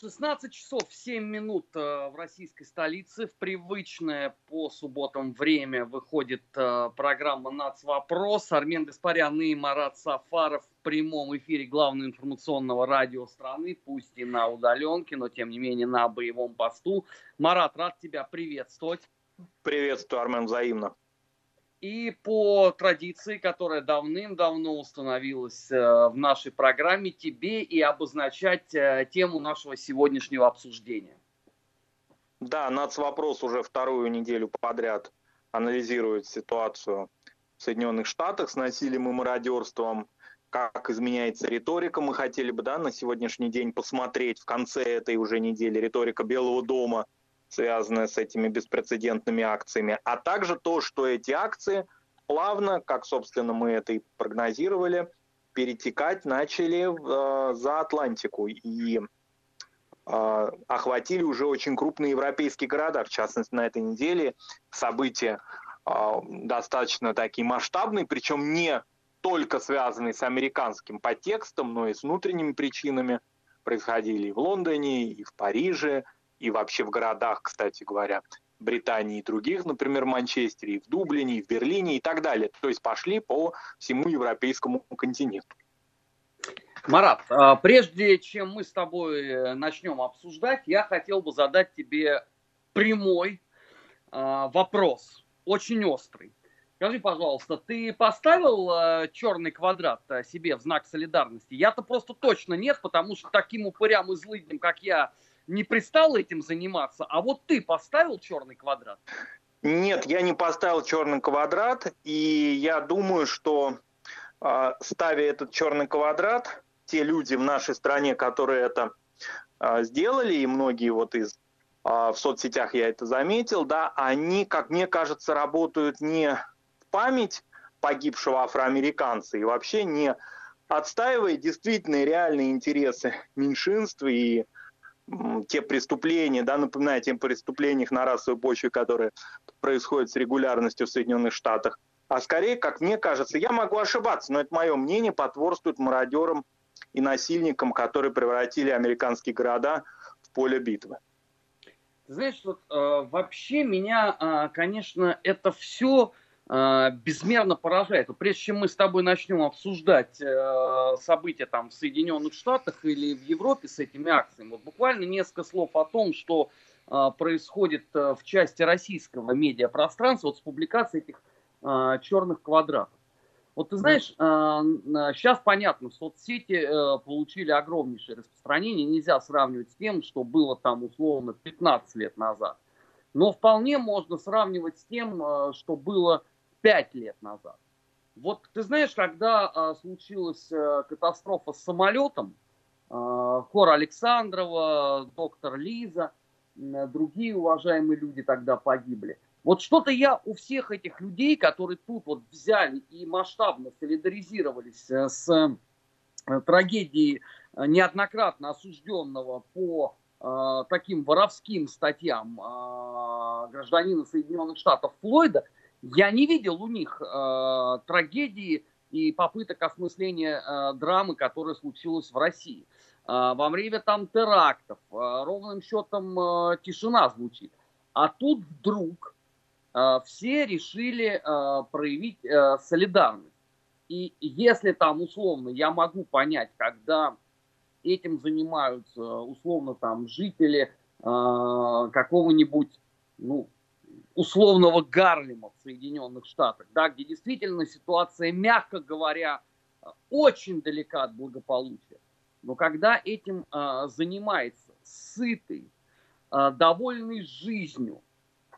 16 часов 7 минут э, в российской столице. В привычное по субботам время выходит э, программа «Нацвопрос». Армен Гаспарян и Марат Сафаров в прямом эфире главного информационного радио страны, пусть и на удаленке, но тем не менее на боевом посту. Марат, рад тебя приветствовать. Приветствую, Армен, взаимно. И по традиции, которая давным-давно установилась э, в нашей программе, тебе и обозначать э, тему нашего сегодняшнего обсуждения. Да, нацвопрос уже вторую неделю подряд анализирует ситуацию в Соединенных Штатах с насилием и мародерством, как изменяется риторика. Мы хотели бы да, на сегодняшний день посмотреть в конце этой уже недели риторика Белого дома – связанная с этими беспрецедентными акциями, а также то, что эти акции плавно, как, собственно, мы это и прогнозировали, перетекать начали э, за Атлантику и э, охватили уже очень крупные европейские города. В частности, на этой неделе события э, достаточно такие масштабные, причем не только связанные с американским подтекстом, но и с внутренними причинами. Происходили и в Лондоне, и в Париже, и вообще в городах, кстати говоря, Британии и других, например, в Манчестере, и в Дублине, и в Берлине и так далее. То есть пошли по всему европейскому континенту. Марат, а, прежде чем мы с тобой э, начнем обсуждать, я хотел бы задать тебе прямой а, вопрос, очень острый. Скажи, пожалуйста, ты поставил э, черный квадрат э, себе в знак солидарности? Я-то просто точно нет, потому что таким упырям и злыдням, как я, не пристал этим заниматься, а вот ты поставил черный квадрат? Нет, я не поставил черный квадрат, и я думаю, что а, ставя этот черный квадрат, те люди в нашей стране, которые это а, сделали, и многие вот из а, в соцсетях я это заметил, да, они, как мне кажется, работают не в память погибшего афроамериканца и вообще не отстаивая действительно реальные интересы меньшинств и те преступления, да, напоминаю, тем преступлениях на расовой почве, которые происходят с регулярностью в Соединенных Штатах, а скорее, как мне кажется, я могу ошибаться, но это мое мнение, потворствует мародерам и насильникам, которые превратили американские города в поле битвы. Знаешь, вот, э, вообще меня, э, конечно, это все безмерно поражает. прежде чем мы с тобой начнем обсуждать э, события там в Соединенных Штатах или в Европе с этими акциями, вот буквально несколько слов о том, что э, происходит в части российского медиапространства вот с публикацией этих черных квадратов. Вот ты знаешь, сейчас понятно, соцсети получили огромнейшее распространение, нельзя сравнивать с тем, что было там условно 15 лет назад. Но вполне можно сравнивать с тем, что было пять лет назад. Вот ты знаешь, когда а, случилась а, катастрофа с самолетом, а, хор Александрова, доктор Лиза, а, другие уважаемые люди тогда погибли. Вот что-то я у всех этих людей, которые тут вот взяли и масштабно солидаризировались э, с э, трагедией неоднократно осужденного по э, таким воровским статьям э, гражданина Соединенных Штатов Флойда, я не видел у них э, трагедии и попыток осмысления э, драмы, которая случилась в России. Э, во время там терактов э, ровным счетом э, тишина звучит. А тут вдруг э, все решили э, проявить э, солидарность. И если там условно я могу понять, когда этим занимаются условно там жители э, какого-нибудь ну, условного Гарлема в Соединенных Штатах, да, где действительно ситуация, мягко говоря, очень далека от благополучия. Но когда этим э, занимается сытый, э, довольный жизнью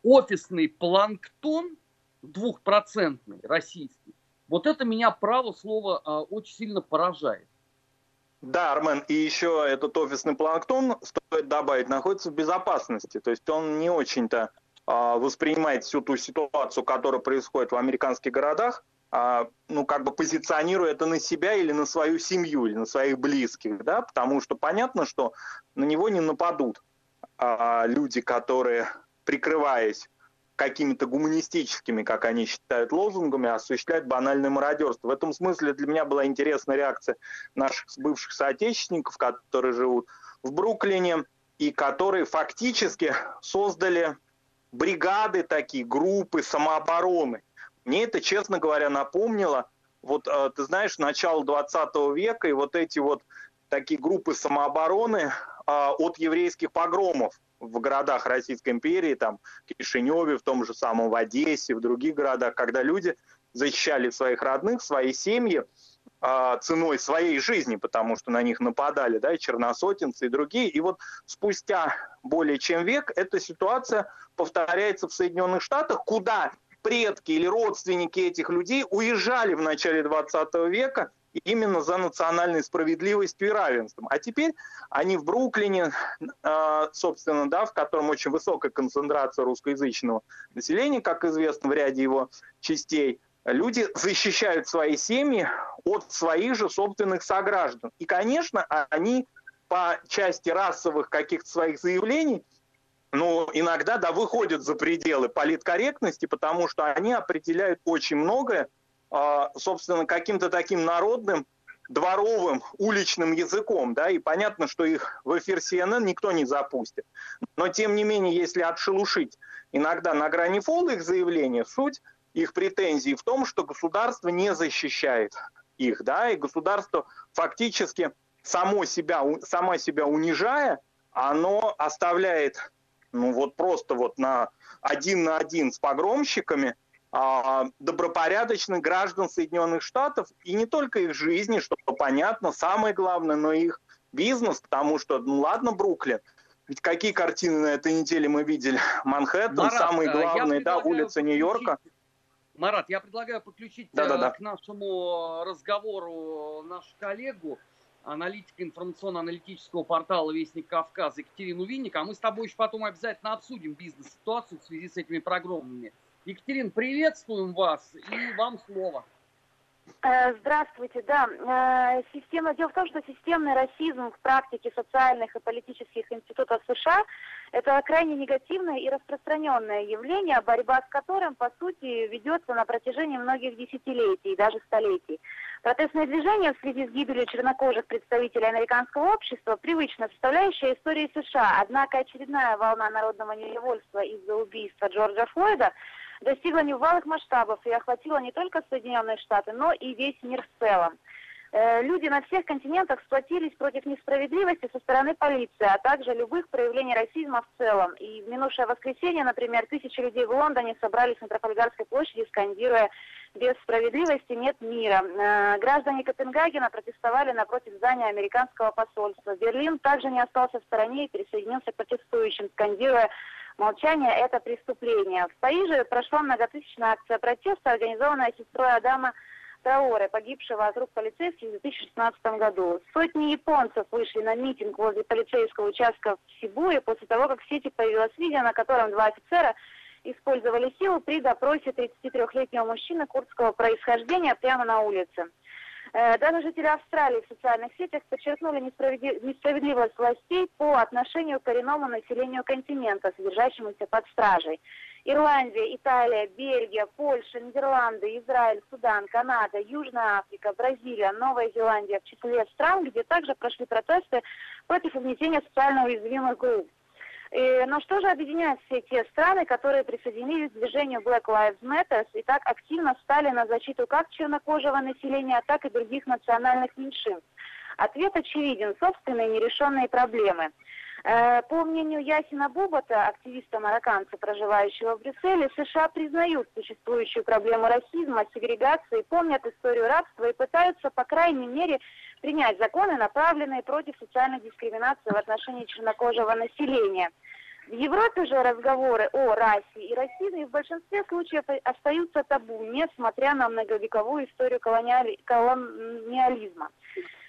офисный планктон двухпроцентный российский, вот это меня, право слова, э, очень сильно поражает. Да, Армен, и еще этот офисный планктон, стоит добавить, находится в безопасности. То есть он не очень-то воспринимает всю ту ситуацию, которая происходит в американских городах, а, ну, как бы позиционируя это на себя или на свою семью, или на своих близких, да, потому что понятно, что на него не нападут а, люди, которые, прикрываясь какими-то гуманистическими, как они считают, лозунгами, осуществляют банальное мародерство. В этом смысле для меня была интересная реакция наших бывших соотечественников, которые живут в Бруклине, и которые фактически создали бригады такие, группы самообороны. Мне это, честно говоря, напомнило, вот э, ты знаешь, начало 20 века и вот эти вот такие группы самообороны э, от еврейских погромов в городах Российской империи, там, в Кишиневе, в том же самом в Одессе, в других городах, когда люди защищали своих родных, свои семьи ценой своей жизни, потому что на них нападали, да, и черносотенцы, и другие. И вот спустя более чем век эта ситуация повторяется в Соединенных Штатах, куда предки или родственники этих людей уезжали в начале 20 века именно за национальной справедливостью и равенством. А теперь они в Бруклине, а, собственно, да, в котором очень высокая концентрация русскоязычного населения, как известно, в ряде его частей, люди защищают свои семьи от своих же собственных сограждан. И, конечно, они по части расовых каких-то своих заявлений ну, иногда, да, выходят за пределы политкорректности, потому что они определяют очень многое, а, собственно, каким-то таким народным, дворовым, уличным языком, да, и понятно, что их в эфир CNN никто не запустит. Но, тем не менее, если отшелушить иногда на грани фола их заявления, суть их претензий в том, что государство не защищает их, да, и государство фактически само себя, сама себя унижая, оно оставляет, ну вот просто вот на один на один с погромщиками – а, добропорядочных граждан Соединенных Штатов, и не только их жизни, что понятно, самое главное, но и их бизнес, потому что, ну ладно, Бруклин, ведь какие картины на этой неделе мы видели? Манхэттен, Марат, самый главный, да, улица Нью-Йорка. Марат, я предлагаю подключить да, да, да. к нашему разговору нашу коллегу, аналитика информационно-аналитического портала «Вестник Кавказа» Екатерину Винник, а мы с тобой еще потом обязательно обсудим бизнес-ситуацию в связи с этими программами. Екатерин, приветствуем вас и вам слово. Э, здравствуйте, да. Э, система, дело в том, что системный расизм в практике социальных и политических институтов США – это крайне негативное и распространенное явление, борьба с которым, по сути, ведется на протяжении многих десятилетий, даже столетий. Протестное движение в связи с гибелью чернокожих представителей американского общества – привычная составляющая истории США. Однако очередная волна народного недовольства из-за убийства Джорджа Флойда – достигла небывалых масштабов и охватила не только Соединенные Штаты, но и весь мир в целом. Э, люди на всех континентах сплотились против несправедливости со стороны полиции, а также любых проявлений расизма в целом. И в минувшее воскресенье, например, тысячи людей в Лондоне собрались на Трафальгарской площади, скандируя «Без справедливости нет мира». Э, граждане Копенгагена протестовали напротив здания американского посольства. Берлин также не остался в стороне и присоединился к протестующим, скандируя Молчание – это преступление. В Париже прошла многотысячная акция протеста, организованная сестрой Адама Траоре, погибшего от рук полицейских в 2016 году. Сотни японцев вышли на митинг возле полицейского участка в Сибуе после того, как в сети появилось видео, на котором два офицера использовали силу при допросе 33-летнего мужчины курдского происхождения прямо на улице. Э, даже жители Австралии в социальных сетях подчеркнули несправедливость властей по отношению к коренному населению континента, содержащемуся под стражей. Ирландия, Италия, Бельгия, Польша, Нидерланды, Израиль, Судан, Канада, Южная Африка, Бразилия, Новая Зеландия в числе стран, где также прошли протесты против угнетения социально уязвимых групп. И, но что же объединяет все те страны, которые присоединились к движению Black Lives Matter и так активно стали на защиту как чернокожего населения, так и других национальных меньшинств? Ответ очевиден – собственные нерешенные проблемы. Э, по мнению Ясина Бубота, активиста-марокканца, проживающего в Брюсселе, США признают существующую проблему расизма, сегрегации, помнят историю рабства и пытаются, по крайней мере, принять законы, направленные против социальной дискриминации в отношении чернокожего населения. В Европе же разговоры о расе и расизме в большинстве случаев остаются табу, несмотря на многовековую историю колониали... колониализма.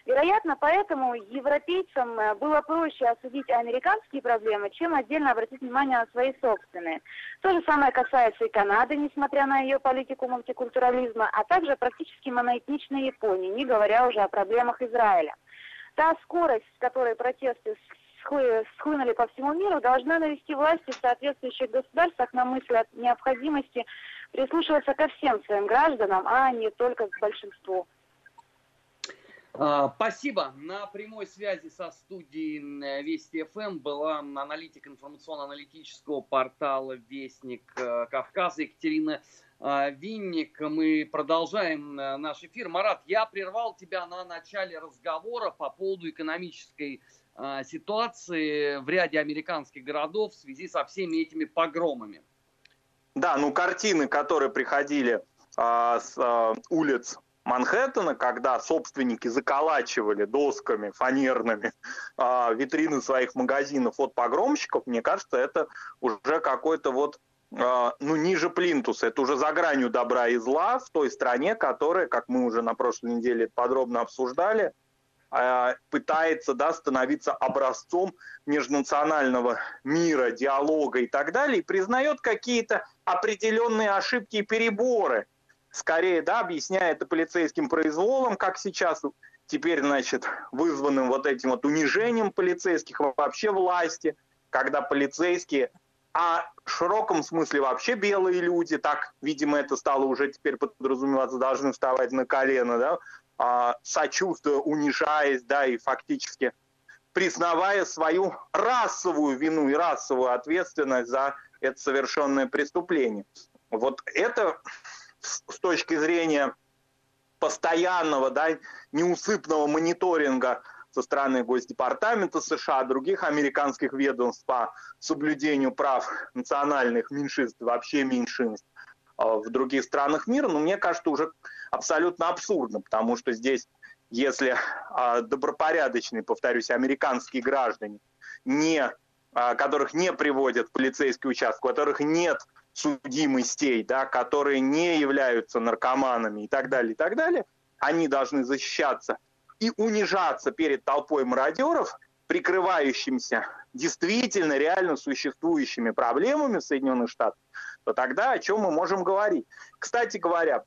Вероятно, поэтому европейцам э, было проще осудить американские проблемы, чем отдельно обратить внимание на свои собственные. То же самое касается и Канады, несмотря на ее политику мультикультурализма, а также практически моноэтничной Японии, не говоря уже о проблемах Израиля. Та скорость, с которой протесты схлынули по всему миру, должна навести власти в соответствующих государствах на мысль о необходимости прислушиваться ко всем своим гражданам, а не только к большинству. А, спасибо. На прямой связи со студией Вести ФМ была аналитик информационно-аналитического портала Вестник э, Кавказа Екатерина а, Винник. Мы продолжаем э, наш эфир. Марат, я прервал тебя на начале разговора по поводу экономической а, ситуации в ряде американских городов в связи со всеми этими погромами. Да, ну картины, которые приходили с улиц Манхэттена, когда собственники заколачивали досками фанерными а, витрины своих магазинов от погромщиков, мне кажется, это уже какой-то вот а, ну, ниже плинтуса. Это уже за гранью добра и зла в той стране, которая, как мы уже на прошлой неделе подробно обсуждали, а, пытается да, становиться образцом межнационального мира, диалога и так далее, и признает какие-то определенные ошибки и переборы – скорее, да, объясняя это полицейским произволом, как сейчас теперь, значит, вызванным вот этим вот унижением полицейских вообще власти, когда полицейские, а в широком смысле вообще белые люди, так, видимо, это стало уже теперь подразумеваться, должны вставать на колено, да, а, сочувствуя, унижаясь, да, и фактически признавая свою расовую вину и расовую ответственность за это совершенное преступление. Вот это с точки зрения постоянного, да, неусыпного мониторинга со стороны Госдепартамента США, других американских ведомств по соблюдению прав национальных меньшинств, вообще меньшинств а, в других странах мира, но мне кажется, уже абсолютно абсурдно, потому что здесь, если а, добропорядочные, повторюсь, американские граждане, не, а, которых не приводят в полицейский участок, у которых нет судимостей, да, которые не являются наркоманами и так далее, и так далее, они должны защищаться и унижаться перед толпой мародеров, прикрывающимся действительно реально существующими проблемами в Соединенных Штатах, то тогда о чем мы можем говорить? Кстати говоря,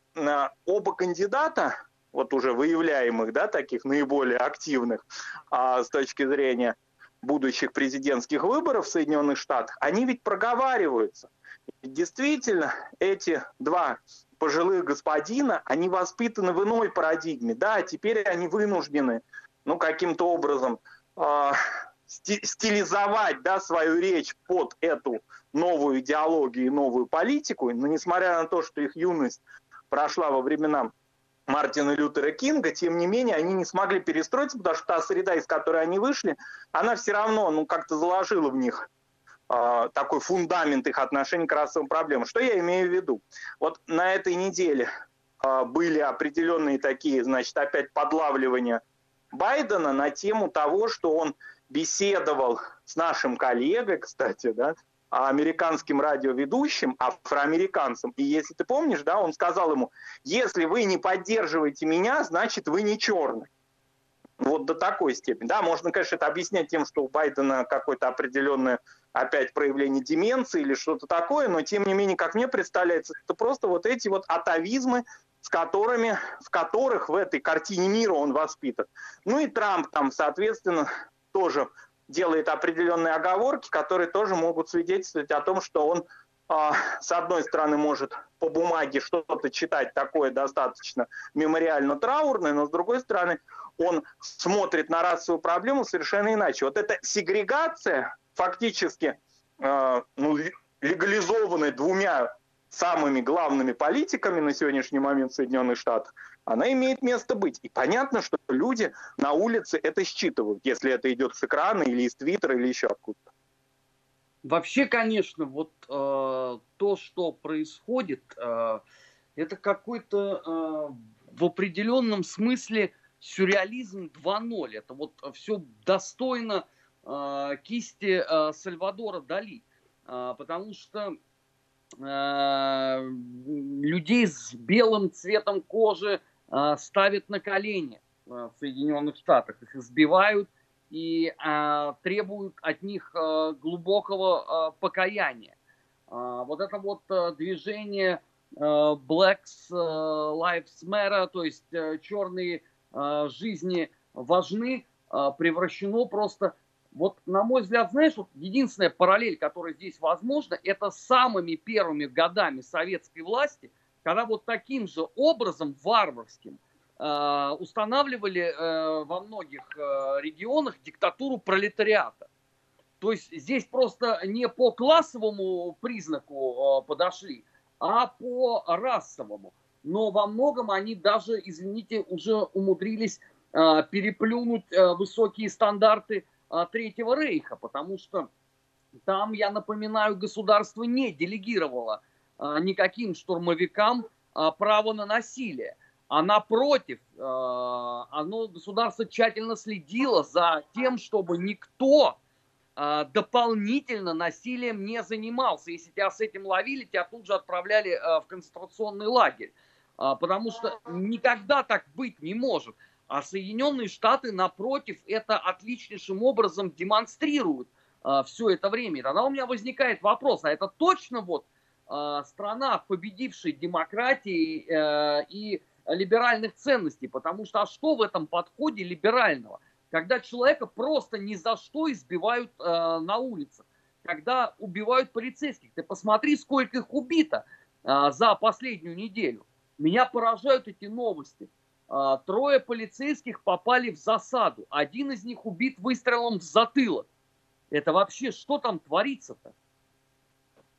оба кандидата, вот уже выявляемых, да, таких наиболее активных а, с точки зрения будущих президентских выборов в Соединенных Штатах, они ведь проговариваются – Действительно, эти два пожилых господина, они воспитаны в иной парадигме. Да, теперь они вынуждены, ну, каким-то образом э, стилизовать, да, свою речь под эту новую идеологию и новую политику. Но несмотря на то, что их юность прошла во времена Мартина Лютера Кинга, тем не менее, они не смогли перестроиться, потому что та среда, из которой они вышли, она все равно, ну, как-то заложила в них такой фундамент их отношений к расовым проблемам. Что я имею в виду? Вот на этой неделе а, были определенные такие, значит, опять подлавливания Байдена на тему того, что он беседовал с нашим коллегой, кстати, да, американским радиоведущим, афроамериканцем. И если ты помнишь, да, он сказал ему, если вы не поддерживаете меня, значит вы не черный. Вот до такой степени. Да, можно, конечно, это объяснять тем, что у Байдена какое-то определенное опять проявление деменции или что-то такое, но тем не менее, как мне представляется, это просто вот эти вот атовизмы, с которыми, в которых в этой картине мира он воспитан. Ну и Трамп там, соответственно, тоже делает определенные оговорки, которые тоже могут свидетельствовать о том, что он а, с одной стороны, может по бумаге что-то читать такое достаточно мемориально-траурное, но с другой стороны, он смотрит на расовую проблему совершенно иначе. Вот эта сегрегация, фактически э, ну, легализованная двумя самыми главными политиками на сегодняшний момент в Соединенных Штатах, она имеет место быть. И понятно, что люди на улице это считывают, если это идет с экрана или из Твиттера или еще откуда-то. Вообще, конечно, вот э, то, что происходит, э, это какой-то э, в определенном смысле сюрреализм 2.0. Это вот все достойно э, кисти э, Сальвадора Дали. Э, потому что э, людей с белым цветом кожи э, ставят на колени э, в Соединенных Штатах. Их избивают и э, требуют от них э, глубокого э, покаяния. Э, вот это вот э, движение э, Blacks Lives Matter, то есть э, черные э, жизни важны, э, превращено просто вот, на мой взгляд, знаешь, вот единственная параллель, которая здесь возможна, это самыми первыми годами советской власти, когда вот таким же образом варварским устанавливали во многих регионах диктатуру пролетариата. То есть здесь просто не по классовому признаку подошли, а по расовому. Но во многом они даже, извините, уже умудрились переплюнуть высокие стандарты Третьего Рейха, потому что там, я напоминаю, государство не делегировало а, никаким штурмовикам а, право на насилие. А напротив, а, оно, государство тщательно следило за тем, чтобы никто а, дополнительно насилием не занимался. Если тебя с этим ловили, тебя тут же отправляли а, в концентрационный лагерь. А, потому что никогда так быть не может. А Соединенные Штаты, напротив, это отличнейшим образом демонстрируют – э, все это время. И тогда у меня возникает вопрос, а это точно вот э, страна победившей демократии э, и либеральных ценностей? Потому что а что в этом подходе либерального? Когда человека просто ни за что избивают э, на улицах, когда убивают полицейских. Ты посмотри, сколько их убито э, за последнюю неделю. Меня поражают эти новости. Э, трое полицейских попали в засаду. Один из них убит выстрелом в затылок. Это вообще что там творится-то?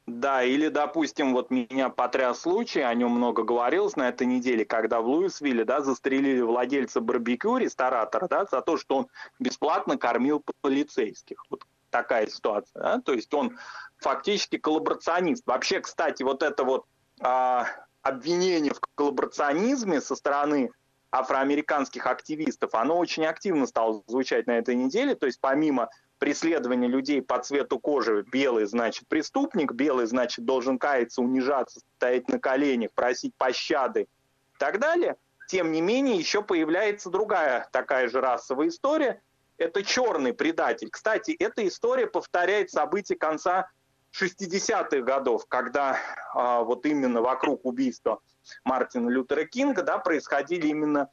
Да, или, допустим, вот меня потряс случай, о нем много говорилось на этой неделе, когда в Луисвилле, да, застрелили владельца барбекю, ресторатора, да, за то, что он бесплатно кормил полицейских. Вот такая ситуация, да? то есть он фактически коллаборационист. Вообще, кстати, вот это вот а, обвинение в коллаборационизме со стороны афроамериканских активистов, оно очень активно стало звучать на этой неделе, то есть помимо преследование людей по цвету кожи, белый значит преступник, белый значит должен каяться, унижаться, стоять на коленях, просить пощады и так далее. Тем не менее, еще появляется другая такая же расовая история. Это черный предатель. Кстати, эта история повторяет события конца 60-х годов, когда а, вот именно вокруг убийства Мартина Лютера Кинга да, происходили именно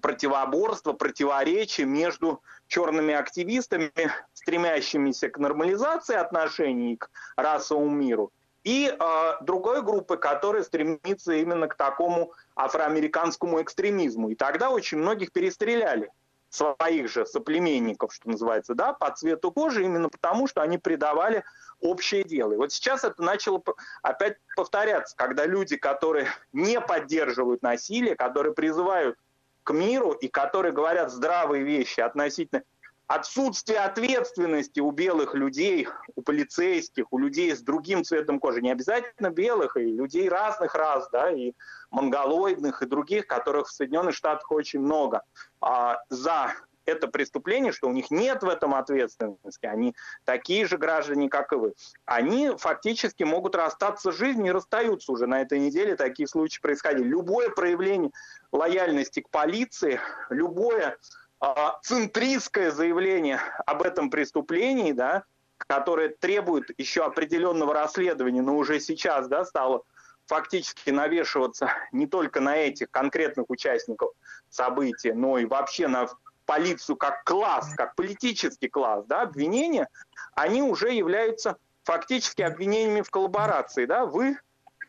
противоборство, противоречие между черными активистами, стремящимися к нормализации отношений к расовому миру, и э, другой группы, которая стремится именно к такому афроамериканскому экстремизму. И тогда очень многих перестреляли своих же соплеменников, что называется, да, по цвету кожи, именно потому, что они предавали общее дело. И вот сейчас это начало опять повторяться, когда люди, которые не поддерживают насилие, которые призывают к миру и которые говорят здравые вещи относительно отсутствия ответственности у белых людей, у полицейских, у людей с другим цветом кожи, не обязательно белых, и людей разных рас, да, и монголоидных, и других, которых в Соединенных Штатах очень много, а, за это преступление, что у них нет в этом ответственности, они такие же граждане, как и вы, они фактически могут расстаться с жизнью и расстаются уже. На этой неделе такие случаи происходили. Любое проявление лояльности к полиции, любое а, центристское заявление об этом преступлении, да, которое требует еще определенного расследования, но уже сейчас да, стало фактически навешиваться не только на этих конкретных участников события, но и вообще на полицию как класс, как политический класс, да, обвинения, они уже являются фактически обвинениями в коллаборации. Да? Вы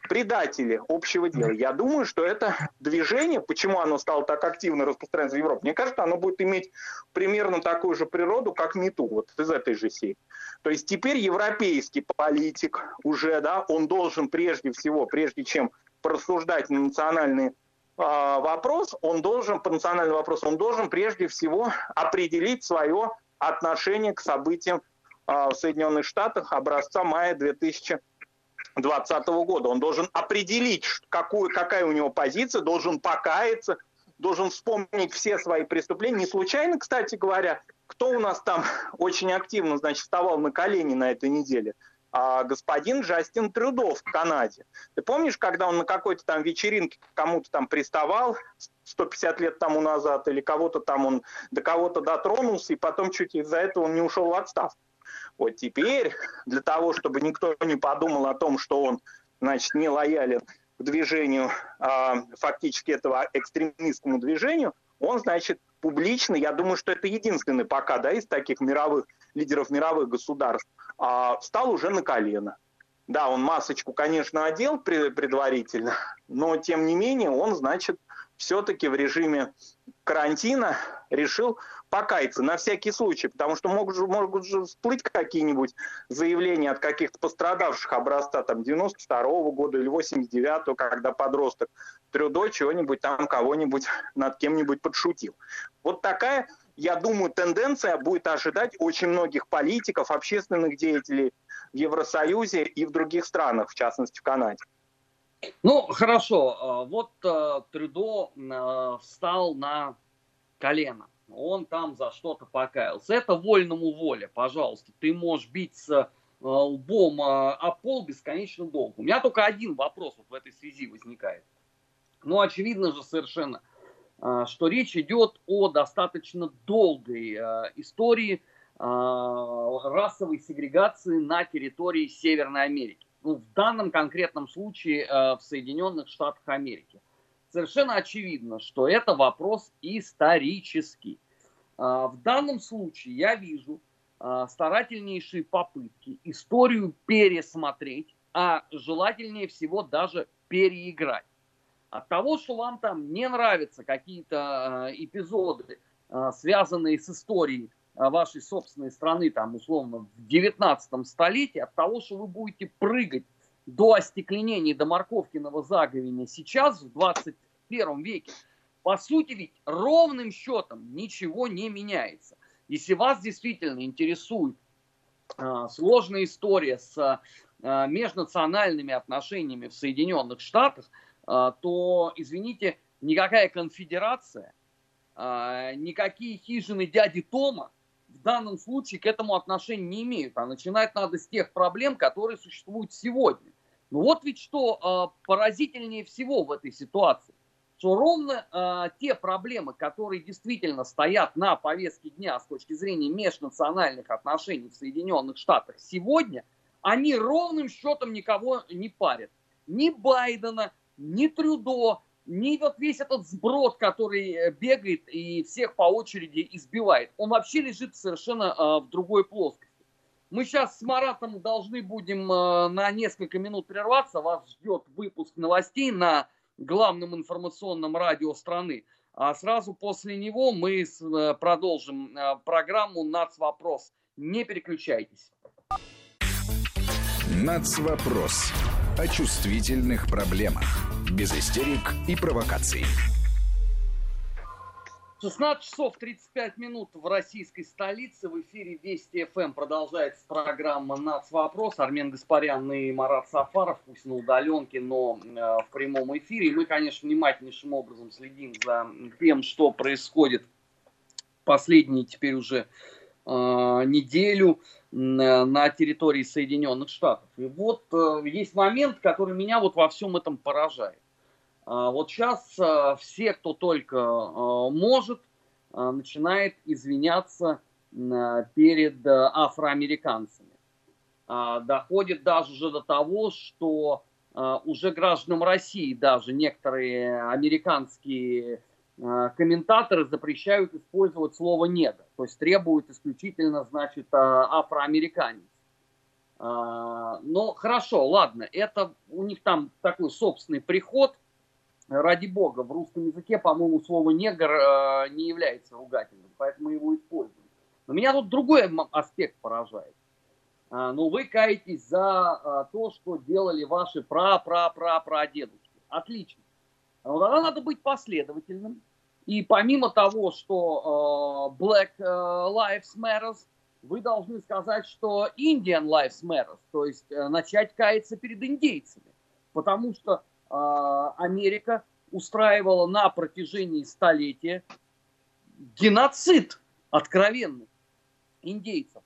предатели общего дела. Я думаю, что это движение, почему оно стало так активно распространяться в Европе, мне кажется, оно будет иметь примерно такую же природу, как МИТУ, вот из этой же серии. То есть теперь европейский политик уже, да, он должен прежде всего, прежде чем порассуждать на национальные вопрос, он должен, по национальному вопросу, он должен прежде всего определить свое отношение к событиям а, в Соединенных Штатах образца мая 2020 года. Он должен определить, какую, какая у него позиция, должен покаяться, должен вспомнить все свои преступления. Не случайно, кстати говоря, кто у нас там очень активно, значит, вставал на колени на этой неделе – а, господин Джастин Трюдо в Канаде. Ты помнишь, когда он на какой-то там вечеринке кому-то там приставал 150 лет тому назад, или кого-то там он до кого-то дотронулся, и потом чуть из-за этого он не ушел в отставку. Вот теперь, для того, чтобы никто не подумал о том, что он, значит, не лоялен к движению, а, фактически этого экстремистскому движению, он, значит, публично, я думаю, что это единственный пока, да, из таких мировых лидеров мировых государств, а, встал уже на колено. Да, он масочку, конечно, одел предварительно, но тем не менее он, значит, все-таки в режиме карантина решил покаяться на всякий случай, потому что могут же, могут же всплыть какие-нибудь заявления от каких-то пострадавших образца там 92-го года или 89-го, когда подросток Трюдо чего-нибудь там кого-нибудь над кем-нибудь подшутил. Вот такая, я думаю, тенденция будет ожидать очень многих политиков, общественных деятелей в Евросоюзе и в других странах, в частности в Канаде. Ну, хорошо. А, вот э, Трюдо э, встал на колено он там за что-то покаялся. Это вольному воле, пожалуйста. Ты можешь бить с э, лбом о пол бесконечно долго. У меня только один вопрос вот в этой связи возникает. Ну, очевидно же совершенно, что речь идет о достаточно долгой истории расовой сегрегации на территории Северной Америки. Ну, в данном конкретном случае в Соединенных Штатах Америки совершенно очевидно, что это вопрос исторический. В данном случае я вижу старательнейшие попытки историю пересмотреть, а желательнее всего даже переиграть. От того, что вам там не нравятся какие-то а, эпизоды, связанные с историей вашей собственной страны, там, условно, в 19 столетии, от того, что вы будете прыгать до остекленения, до морковкиного заговения сейчас, в 21 веке, по сути ведь ровным счетом ничего не меняется. Если вас действительно интересует э, сложная история с э, межнациональными отношениями в Соединенных Штатах, э, то, извините, никакая конфедерация, э, никакие хижины дяди Тома в данном случае к этому отношения не имеют. А начинать надо с тех проблем, которые существуют сегодня. Ну вот ведь что э, поразительнее всего в этой ситуации что ровно те проблемы, которые действительно стоят на повестке дня с точки зрения межнациональных отношений в Соединенных Штатах сегодня, они ровным счетом никого не парят. Ни Байдена, ни Трюдо, ни вот весь этот сброд, который э, бегает и всех по очереди избивает. Он вообще лежит совершенно э, в другой плоскости. Мы сейчас с Маратом должны будем э, на несколько минут прерваться. Вас ждет выпуск новостей на главном информационном радио страны. А сразу после него мы продолжим э, программу «Нацвопрос». Не переключайтесь. «Нацвопрос» о чувствительных проблемах. Без истерик и провокаций. 16 часов 35 минут в российской столице. В эфире Вести ФМ продолжается программа «Нац. Вопрос». Армен Гаспарян и Марат Сафаров, пусть на удаленке, но э, в прямом эфире. Мы, конечно, внимательнейшим образом следим за тем, что происходит последние теперь уже неделю на территории Соединенных Штатов. И вот э, есть момент, который меня вот во всем этом поражает. А, вот сейчас а, все, кто только а, может, начинает извиняться перед афроамериканцами. Доходит даже уже до того, что уже гражданам России даже некоторые американские комментаторы запрещают использовать слово «негр», то есть требуют исключительно, значит, афроамериканец. Но хорошо, ладно, это у них там такой собственный приход, ради бога, в русском языке, по-моему, слово негр э, не является ругательным, поэтому его используем. Но меня тут другой аспект поражает. А, ну, вы каетесь за то, что делали ваши пра-пра-пра-прадедушки. Отлично. Тогда надо быть последовательным. И помимо того, что э, Black Lives Matter, вы должны сказать, что Indian Lives Matter, то есть э, начать каяться перед индейцами. Потому что а, Америка устраивала на протяжении столетия геноцид откровенный индейцев.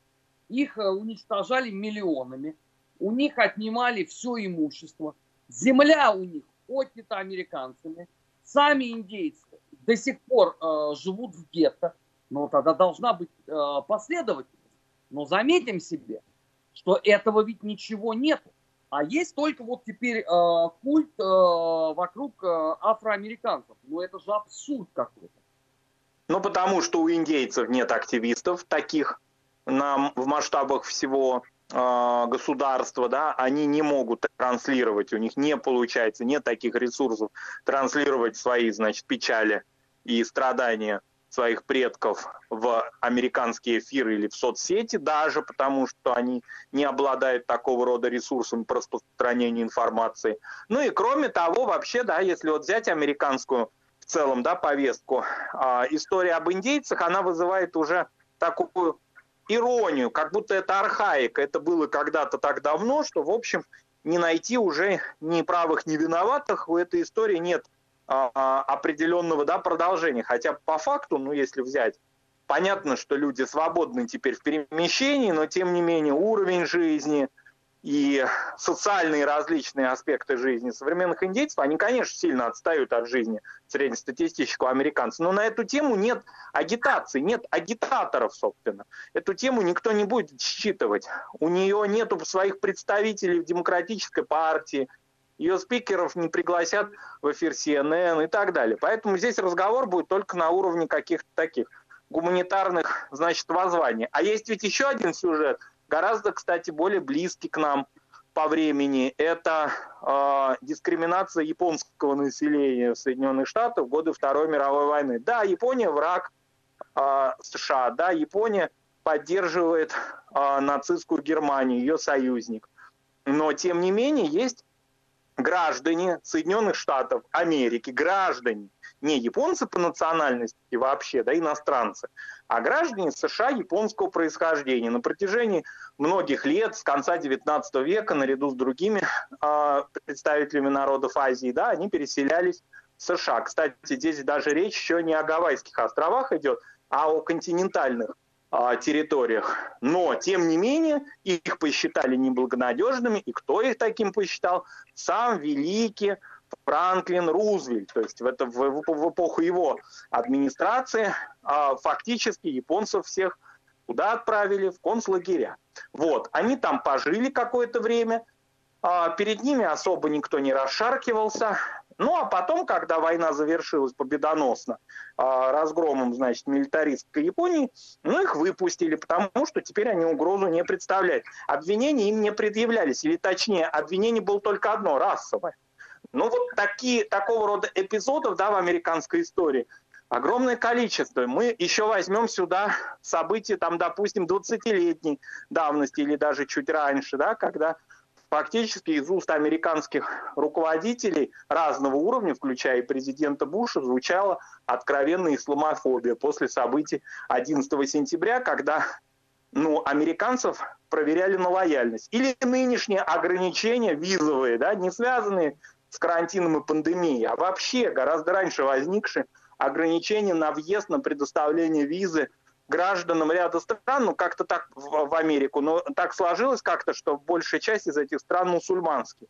Их э, уничтожали миллионами, у них отнимали все имущество, земля у них отнята американцами, сами индейцы до сих пор э, живут в гетто, но тогда должна быть э, последовательность. Но заметим себе, что этого ведь ничего нету. А есть только вот теперь э, культ э, вокруг э, афроамериканцев. Ну это же абсурд какой-то. Ну потому что у индейцев нет активистов таких на, в масштабах всего государства, да, они не могут транслировать, у них не получается, нет таких ресурсов транслировать свои, значит, печали и страдания своих предков в американские эфиры или в соцсети даже, потому что они не обладают такого рода ресурсами по распространению информации. Ну и кроме того, вообще, да, если вот взять американскую в целом, да, повестку, э, история об индейцах, она вызывает уже такую иронию, как будто это архаика, это было когда-то так давно, что, в общем, не найти уже ни правых, ни виноватых, у этой истории нет а, а, определенного да, продолжения. Хотя по факту, ну если взять, понятно, что люди свободны теперь в перемещении, но тем не менее уровень жизни, и социальные различные аспекты жизни современных индейцев, они, конечно, сильно отстают от жизни среднестатистического американца. Но на эту тему нет агитации, нет агитаторов, собственно. Эту тему никто не будет считывать. У нее нет своих представителей в демократической партии, ее спикеров не пригласят в эфир CNN и так далее. Поэтому здесь разговор будет только на уровне каких-то таких гуманитарных, значит, воззваний. А есть ведь еще один сюжет – гораздо, кстати, более близкий к нам по времени. Это э, дискриминация японского населения Соединенных Штатах в годы Второй мировой войны. Да, Япония враг э, США, да, Япония поддерживает э, нацистскую Германию, ее союзник. Но, тем не менее, есть граждане Соединенных Штатов Америки, граждане, не японцы по национальности вообще, да, иностранцы, а граждане США японского происхождения. На протяжении многих лет, с конца XIX века, наряду с другими э, представителями народов Азии, да, они переселялись в США. Кстати, здесь даже речь еще не о Гавайских островах идет, а о континентальных территориях. Но, тем не менее, их посчитали неблагонадежными. И кто их таким посчитал? Сам великий Франклин Рузвельт, то есть в, это, в, в эпоху его администрации а, фактически японцев всех куда отправили? В концлагеря. Вот, они там пожили какое-то время, а, перед ними особо никто не расшаркивался, ну а потом, когда война завершилась победоносно а, разгромом, значит, милитаристской Японии, ну их выпустили, потому что теперь они угрозу не представляют. Обвинения им не предъявлялись, или точнее, обвинение было только одно, расовое. Ну вот такие, такого рода эпизодов да, в американской истории огромное количество. Мы еще возьмем сюда события, там, допустим, 20-летней давности или даже чуть раньше, да, когда фактически из уст американских руководителей разного уровня, включая и президента Буша, звучала откровенная исламофобия после событий 11 сентября, когда ну, американцев проверяли на лояльность. Или нынешние ограничения визовые, да, не связанные с карантином и пандемией, а вообще гораздо раньше возникшие ограничения на въезд, на предоставление визы гражданам ряда стран, ну как-то так в, в Америку, но так сложилось как-то, что большая часть из этих стран мусульманские.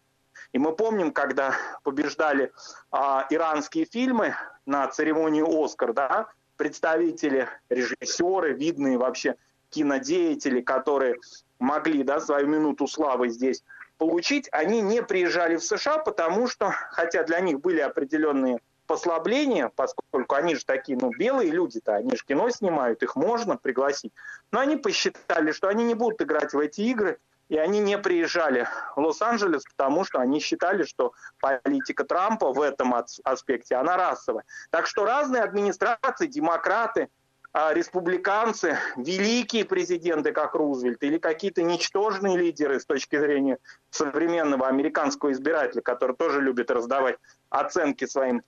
И мы помним, когда побеждали а, иранские фильмы на церемонии «Оскар», да, представители, режиссеры, видные вообще кинодеятели, которые могли да, свою минуту славы здесь получить, они не приезжали в США, потому что, хотя для них были определенные послабления, поскольку они же такие, ну, белые люди-то, они же кино снимают, их можно пригласить. Но они посчитали, что они не будут играть в эти игры, и они не приезжали в Лос-Анджелес, потому что они считали, что политика Трампа в этом аспекте, она расовая. Так что разные администрации, демократы, а республиканцы, великие президенты, как Рузвельт, или какие-то ничтожные лидеры с точки зрения современного американского избирателя, который тоже любит раздавать оценки своим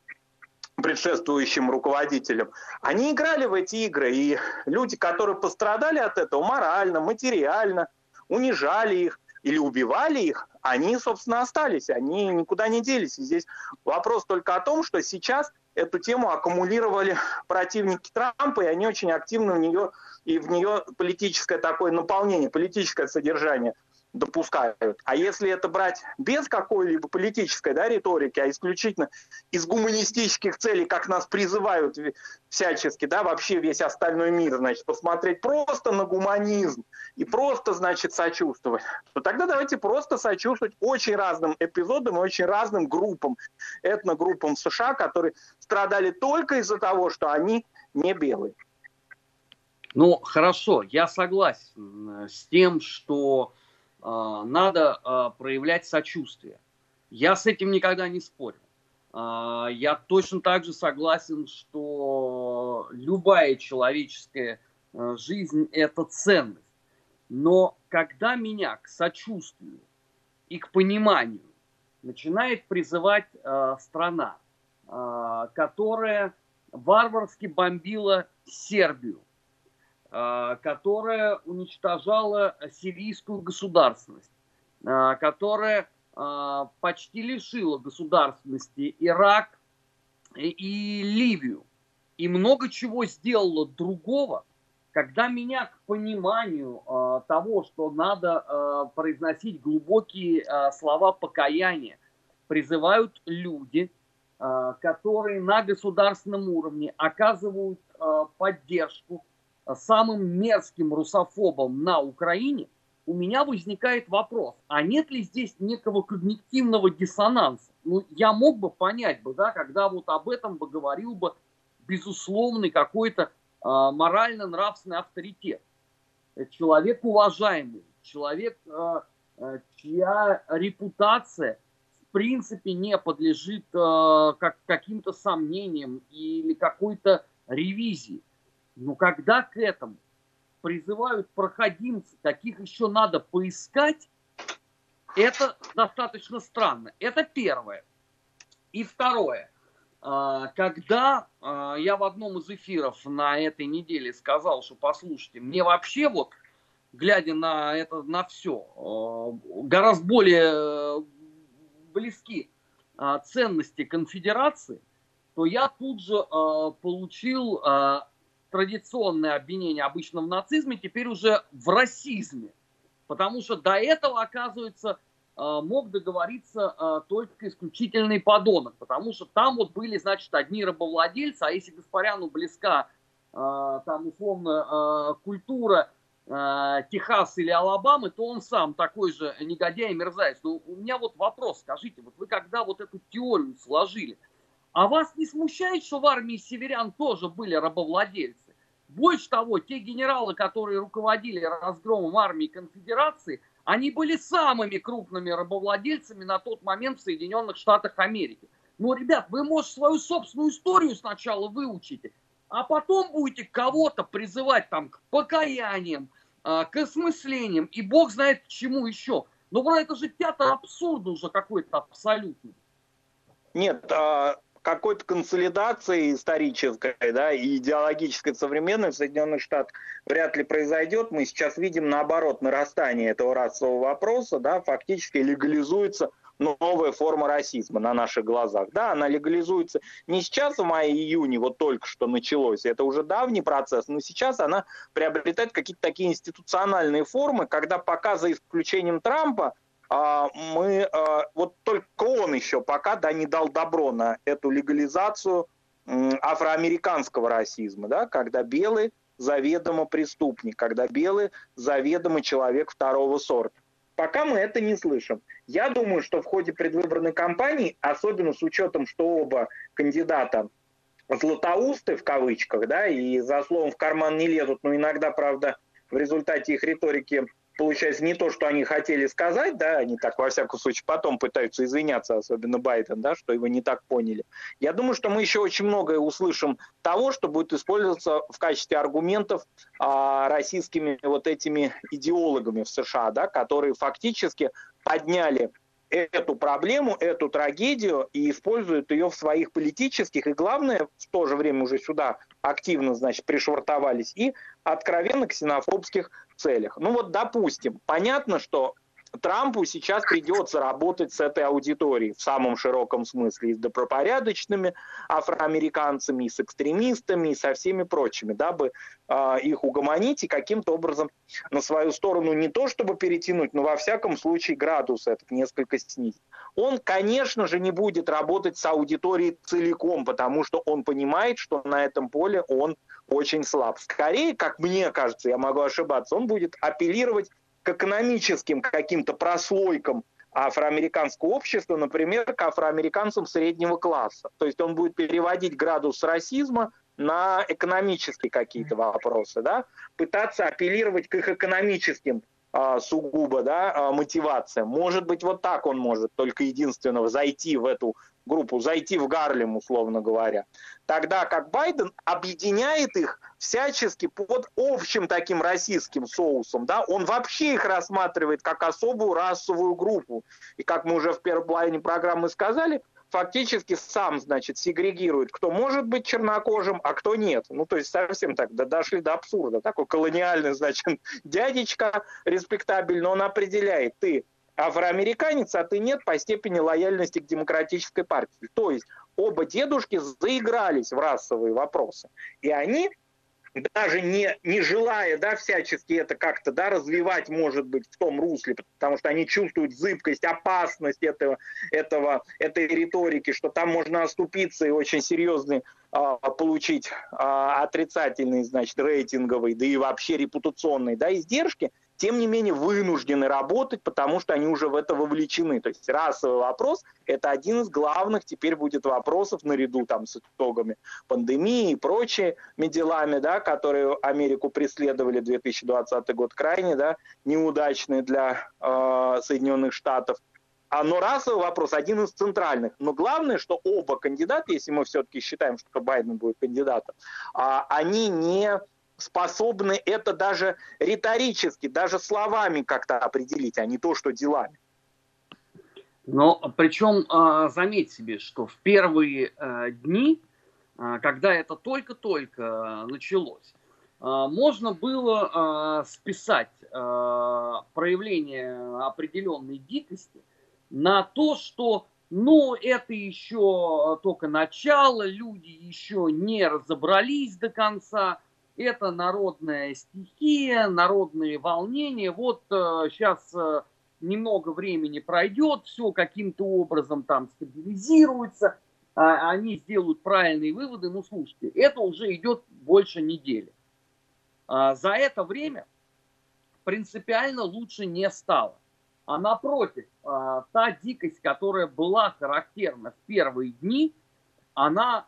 предшествующим руководителям, они играли в эти игры, и люди, которые пострадали от этого морально, материально, унижали их или убивали их, они, собственно, остались, они никуда не делись. И здесь вопрос только о том, что сейчас эту тему аккумулировали противники Трампа, и они очень активно в нее, и в нее политическое такое наполнение, политическое содержание допускают. А если это брать без какой-либо политической да, риторики, а исключительно из гуманистических целей, как нас призывают всячески, да, вообще весь остальной мир, значит, посмотреть просто на гуманизм и просто, значит, сочувствовать, то тогда давайте просто сочувствовать очень разным эпизодам и очень разным группам, этногруппам США, которые страдали только из-за того, что они не белые. Ну, хорошо, я согласен с тем, что надо проявлять сочувствие. Я с этим никогда не спорю. Я точно так же согласен, что любая человеческая жизнь – это ценность. Но когда меня к сочувствию и к пониманию начинает призывать страна, которая варварски бомбила Сербию, которая уничтожала сирийскую государственность, э, которая э, почти лишила государственности Ирак и, Ливию, и много чего сделала другого, когда меня к пониманию того, что надо произносить глубокие слова покаяния, призывают люди, которые на государственном уровне оказывают поддержку самым мерзким русофобам на Украине, у меня возникает вопрос, а нет ли здесь некого когнитивного диссонанса? Ну, я мог бы понять бы, да, когда вот об этом бы говорил бы безусловный какой-то а, морально-нравственный авторитет. Человек уважаемый, человек, а, а, чья репутация в принципе не подлежит как, каким-то сомнениям или какой-то ревизии. Но когда к этому призывают проходимцы, таких еще надо поискать, это достаточно странно. Это первое. И второе – а, когда а, я в одном из эфиров на этой неделе сказал, что послушайте, мне вообще вот, глядя на это, на все, а, гораздо более близки ценности конфедерации, то я тут же получил традиционное обвинение обычно в нацизме, теперь уже в расизме. Потому что до этого, оказывается, а, мог договориться а, только исключительный подонок, потому что там вот были, значит, одни рабовладельцы, а если Гаспаряну близка а, там условно культура Техаса или Алабамы, то он сам такой же негодяй и мерзавец. Но у меня вот вопрос, скажите, вот вы когда вот эту теорию сложили, а вас не смущает, что в армии северян тоже были рабовладельцы? Больше того, те генералы, которые руководили разгромом армии конфедерации, они были самыми крупными рабовладельцами на тот момент в Соединенных Штатах Америки. Ну, ребят, вы, может, свою собственную историю сначала выучите, а потом будете кого-то призывать там к покаяниям, а, к осмыслениям, и бог знает к чему еще. Ну, бро, это же театр абсурда уже какой-то абсолютный. Нет, а, какой-то консолидации исторической да, и идеологической современной в Соединенных Штатах вряд ли произойдет. Мы сейчас видим, наоборот, нарастание этого расового вопроса, да, фактически легализуется новая форма расизма на наших глазах. Да, она легализуется не сейчас, в мае-июне, вот только что началось, это уже давний процесс, но сейчас она приобретает какие-то такие институциональные формы, когда пока за исключением Трампа мы, а, вот только он еще пока да, не дал добро на эту легализацию афроамериканского расизма, да, когда белый заведомо преступник, когда белый заведомо человек второго сорта. Пока мы это не слышим. Я думаю, что в ходе предвыборной кампании, особенно с учетом, что оба кандидата златоусты в кавычках, да, и за словом в карман не лезут, но иногда, правда, в результате их риторики получается не то, что они хотели сказать, да, они так, во всяком случае, потом пытаются извиняться, особенно Байден, да, что его не так поняли. Я думаю, что мы еще очень многое услышим того, что будет использоваться в качестве аргументов а, российскими вот этими идеологами в США, да, которые фактически подняли эту проблему, эту трагедию и используют ее в своих политических и, главное, в то же время уже сюда активно, значит, пришвартовались и откровенно ксенофобских целях. Ну вот, допустим, понятно, что Трампу сейчас придется работать с этой аудиторией в самом широком смысле, и с добропорядочными афроамериканцами, и с экстремистами, и со всеми прочими, дабы э, их угомонить и каким-то образом на свою сторону не то чтобы перетянуть, но во всяком случае градус этот несколько снизить. Он, конечно же, не будет работать с аудиторией целиком, потому что он понимает, что на этом поле он очень слаб. Скорее, как мне кажется, я могу ошибаться, он будет апеллировать экономическим каким-то прослойкам афроамериканского общества, например, к афроамериканцам среднего класса. То есть он будет переводить градус расизма на экономические какие-то вопросы, да, пытаться апеллировать к их экономическим а, сугубо да, а, мотивация. Может быть, вот так он может только единственного зайти в эту группу, зайти в Гарлем, условно говоря. Тогда как Байден объединяет их всячески под общим таким российским соусом. Да? Он вообще их рассматривает как особую расовую группу. И как мы уже в первой половине программы сказали, фактически сам, значит, сегрегирует, кто может быть чернокожим, а кто нет. Ну, то есть совсем так, да, дошли до абсурда. Такой колониальный, значит, дядечка респектабельно, он определяет, ты афроамериканец, а ты нет по степени лояльности к демократической партии. То есть оба дедушки заигрались в расовые вопросы. И они даже не, не желая, да, всячески это как-то, да, развивать, может быть, в том русле, потому что они чувствуют зыбкость, опасность этого, этого, этой риторики, что там можно оступиться и очень серьезный а, получить а, отрицательный, значит, рейтинговый, да и вообще репутационный, да, издержки, тем не менее вынуждены работать, потому что они уже в это вовлечены. То есть расовый вопрос – это один из главных теперь будет вопросов наряду там, с итогами пандемии и прочими делами, да, которые Америку преследовали 2020 год крайне да, неудачный для э, Соединенных Штатов. А, но расовый вопрос один из центральных. Но главное, что оба кандидата, если мы все-таки считаем, что Байден будет кандидатом, а, они не способны это даже риторически, даже словами как-то определить, а не то, что делами. Но причем а, заметь себе, что в первые а, дни, а, когда это только-только началось, можно было списать проявление определенной дикости на то, что ну, это еще только начало, люди еще не разобрались до конца, это народная стихия, народные волнения. Вот э, сейчас э, немного времени пройдет, все каким-то образом там стабилизируется, э, они сделают правильные выводы. Ну, слушайте, это уже идет больше недели. Э, за это время принципиально лучше не стало. А напротив, э, та дикость, которая была характерна в первые дни, она а,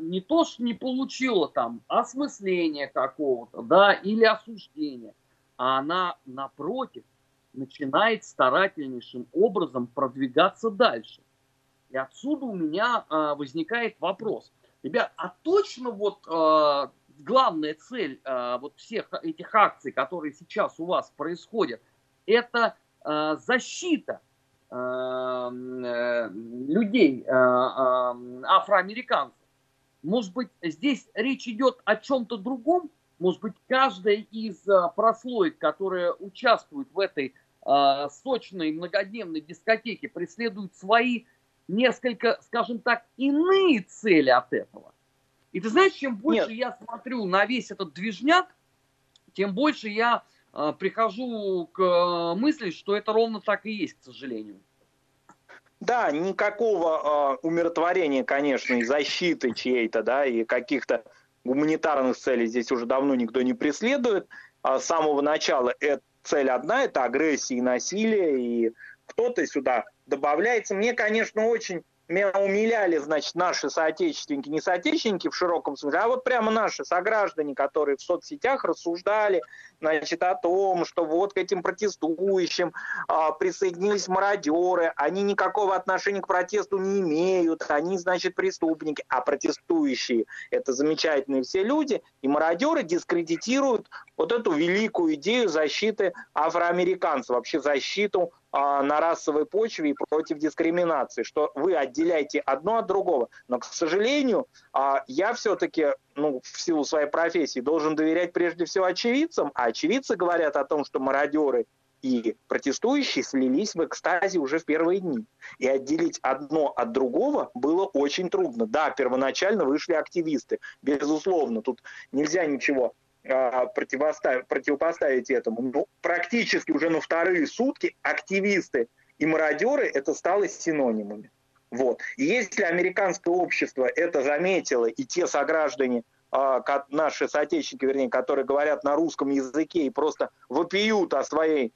не то, что не получила там осмысления какого-то, да, или осуждения, а она, напротив, начинает старательнейшим образом продвигаться дальше. И отсюда у меня а, возникает вопрос. Ребят, а точно вот а, главная цель а, вот всех этих акций, которые сейчас у вас происходят, это а, защита а, э, людей, а, а, афроамериканцев может быть, здесь речь идет о чем-то другом? Может быть, каждая из а, прослоек, которая участвует в этой э, сочной многодневной дискотеке, преследует свои несколько, скажем так, иные цели от этого. И ты знаешь, чем больше Нет. я смотрю на весь этот движняк, тем больше я э, прихожу к э, мысли, что это ровно так и есть, к сожалению. Да, никакого э, умиротворения, конечно, и защиты чьей-то, да, и каких-то гуманитарных целей здесь уже давно никто не преследует. А с самого начала это цель одна, это агрессия и насилие, и кто-то сюда добавляется. Мне, конечно, очень меня умиляли, значит, наши соотечественники, не соотечественники в широком смысле, а вот прямо наши сограждане, которые в соцсетях рассуждали, значит, о том, что вот к этим протестующим а, присоединились мародеры, они никакого отношения к протесту не имеют, они, значит, преступники, а протестующие – это замечательные все люди, и мародеры дискредитируют вот эту великую идею защиты афроамериканцев, вообще защиту на расовой почве и против дискриминации, что вы отделяете одно от другого. Но, к сожалению, а, я все-таки, ну, в силу своей профессии, должен доверять прежде всего очевидцам, а очевидцы говорят о том, что мародеры и протестующие слились в экстазе уже в первые дни. И отделить одно от другого было очень трудно. Да, первоначально вышли активисты, безусловно, тут нельзя ничего а, противоставить, противопоставить этому. Ну, практически уже на вторые сутки активисты и мародеры это стало синонимами. Вот. И если американское общество это заметило, и те сограждане, а, наши соотечественники, вернее, которые говорят на русском языке и просто вопиют о, своей,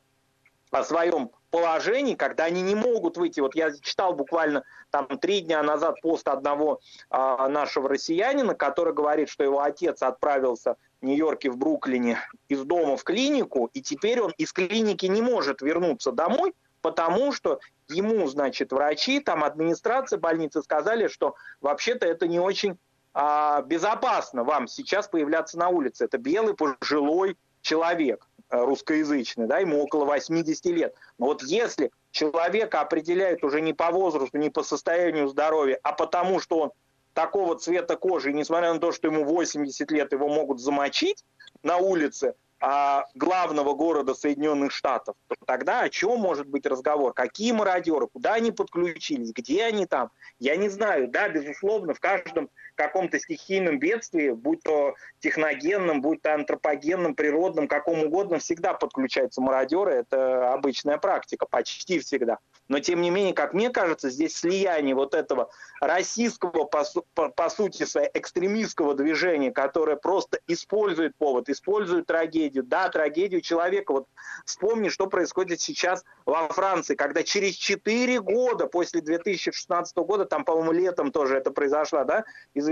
о своем положении, когда они не могут выйти. Вот я читал буквально там три дня назад пост одного а, нашего россиянина, который говорит, что его отец отправился Нью-Йорке, в Бруклине, из дома в клинику, и теперь он из клиники не может вернуться домой, потому что ему, значит, врачи, там администрация больницы сказали, что вообще-то это не очень а, безопасно вам сейчас появляться на улице. Это белый пожилой человек э, русскоязычный, да, ему около 80 лет. Но вот если человека определяют уже не по возрасту, не по состоянию здоровья, а потому что он такого цвета кожи, и несмотря на то, что ему 80 лет, его могут замочить на улице, а, главного города Соединенных Штатов, то тогда о чем может быть разговор? Какие мародеры? Куда они подключились? Где они там? Я не знаю. Да, безусловно, в каждом каком-то стихийном бедствии, будь то техногенном, будь то антропогенном, природном, каком угодно, всегда подключаются мародеры. Это обычная практика, почти всегда. Но, тем не менее, как мне кажется, здесь слияние вот этого российского, по, по, по сути экстремистского движения, которое просто использует повод, использует трагедию. Да, трагедию человека. Вот вспомни, что происходит сейчас во Франции, когда через 4 года после 2016 года, там, по-моему, летом тоже это произошло, да,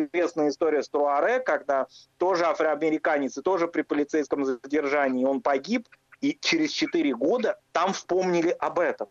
известная история с Труаре, когда тоже афроамериканец и тоже при полицейском задержании он погиб, и через 4 года там вспомнили об этом.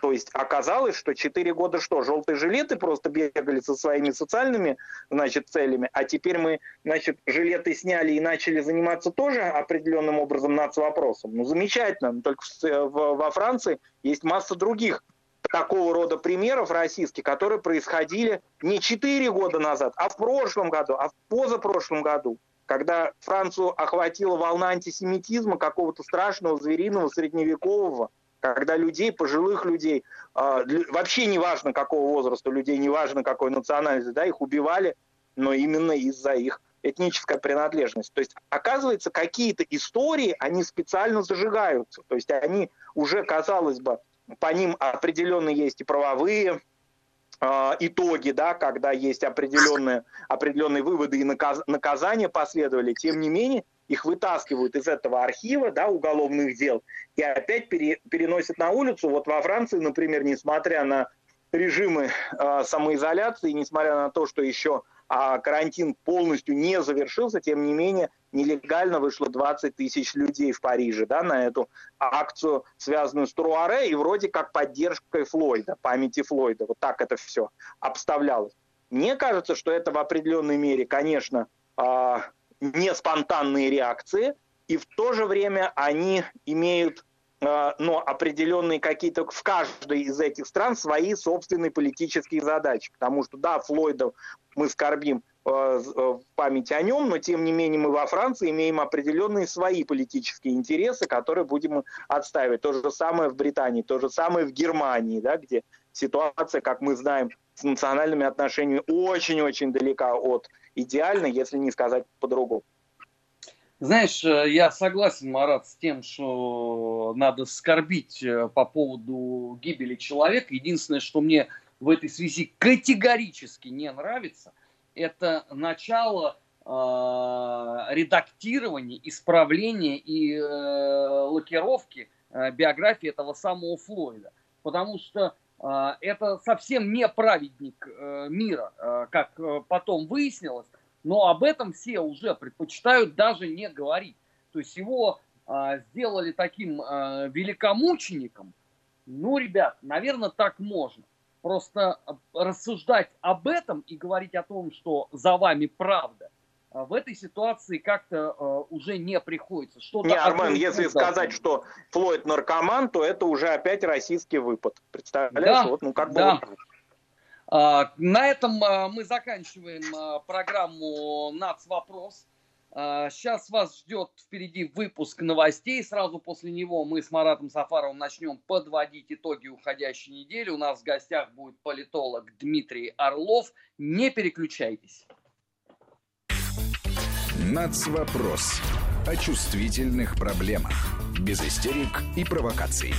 То есть оказалось, что 4 года что, желтые жилеты просто бегали со своими социальными значит, целями, а теперь мы значит, жилеты сняли и начали заниматься тоже определенным образом нацвопросом. Ну, замечательно, но только в, в, во Франции есть масса других такого рода примеров российских, которые происходили не 4 года назад, а в прошлом году, а в позапрошлом году когда Францию охватила волна антисемитизма какого-то страшного, звериного, средневекового, когда людей, пожилых людей, а, вообще не важно какого возраста людей, не важно какой национальности, да, их убивали, но именно из-за их этнической принадлежности. То есть, оказывается, какие-то истории, они специально зажигаются. То есть, они уже, казалось бы, по ним определенные есть и правовые э, итоги, да, когда есть определенные, определенные выводы и наказ, наказания последовали. Тем не менее, их вытаскивают из этого архива да, уголовных дел и опять пере, переносят на улицу. Вот во Франции, например, несмотря на режимы э, самоизоляции, несмотря на то, что еще э, карантин полностью не завершился, тем не менее нелегально вышло 20 тысяч людей в Париже да, на эту акцию, связанную с Труаре, и вроде как поддержкой Флойда, памяти Флойда. Вот так это все обставлялось. Мне кажется, что это в определенной мере, конечно, э, не спонтанные реакции, и в то же время они имеют э, но определенные какие-то в каждой из этих стран свои собственные политические задачи. Потому что, да, Флойда мы скорбим в памяти о нем, но тем не менее мы во Франции имеем определенные свои политические интересы, которые будем отстаивать. То же самое в Британии, то же самое в Германии, да, где ситуация, как мы знаем, с национальными отношениями очень-очень далека от идеальной, если не сказать по-другому. Знаешь, э, я согласен, Марат, с тем, что надо скорбить э, по поводу гибели человека. Единственное, что мне в этой связи категорически не нравится, это начало э, редактирования, исправления и э, лакировки э, биографии этого самого Флойда. Потому что э, это совсем не праведник э, мира, э, как э, потом выяснилось, но об этом все уже предпочитают даже не говорить. То есть его э, сделали таким э, великомучеником. Ну, ребят, наверное, так можно. Просто рассуждать об этом и говорить о том, что за вами правда, в этой ситуации как-то э, уже не приходится. Что не, Армен, если сказать, что Флойд наркоман, то это уже опять российский выпад. Представляешь? Да, вот, ну, как да. бы вот а, на этом а, мы заканчиваем а, программу «Нацвопрос». Сейчас вас ждет впереди выпуск новостей. Сразу после него мы с Маратом Сафаровым начнем подводить итоги уходящей недели. У нас в гостях будет политолог Дмитрий Орлов. Не переключайтесь. Нацвопрос. О чувствительных проблемах. Без истерик и провокаций.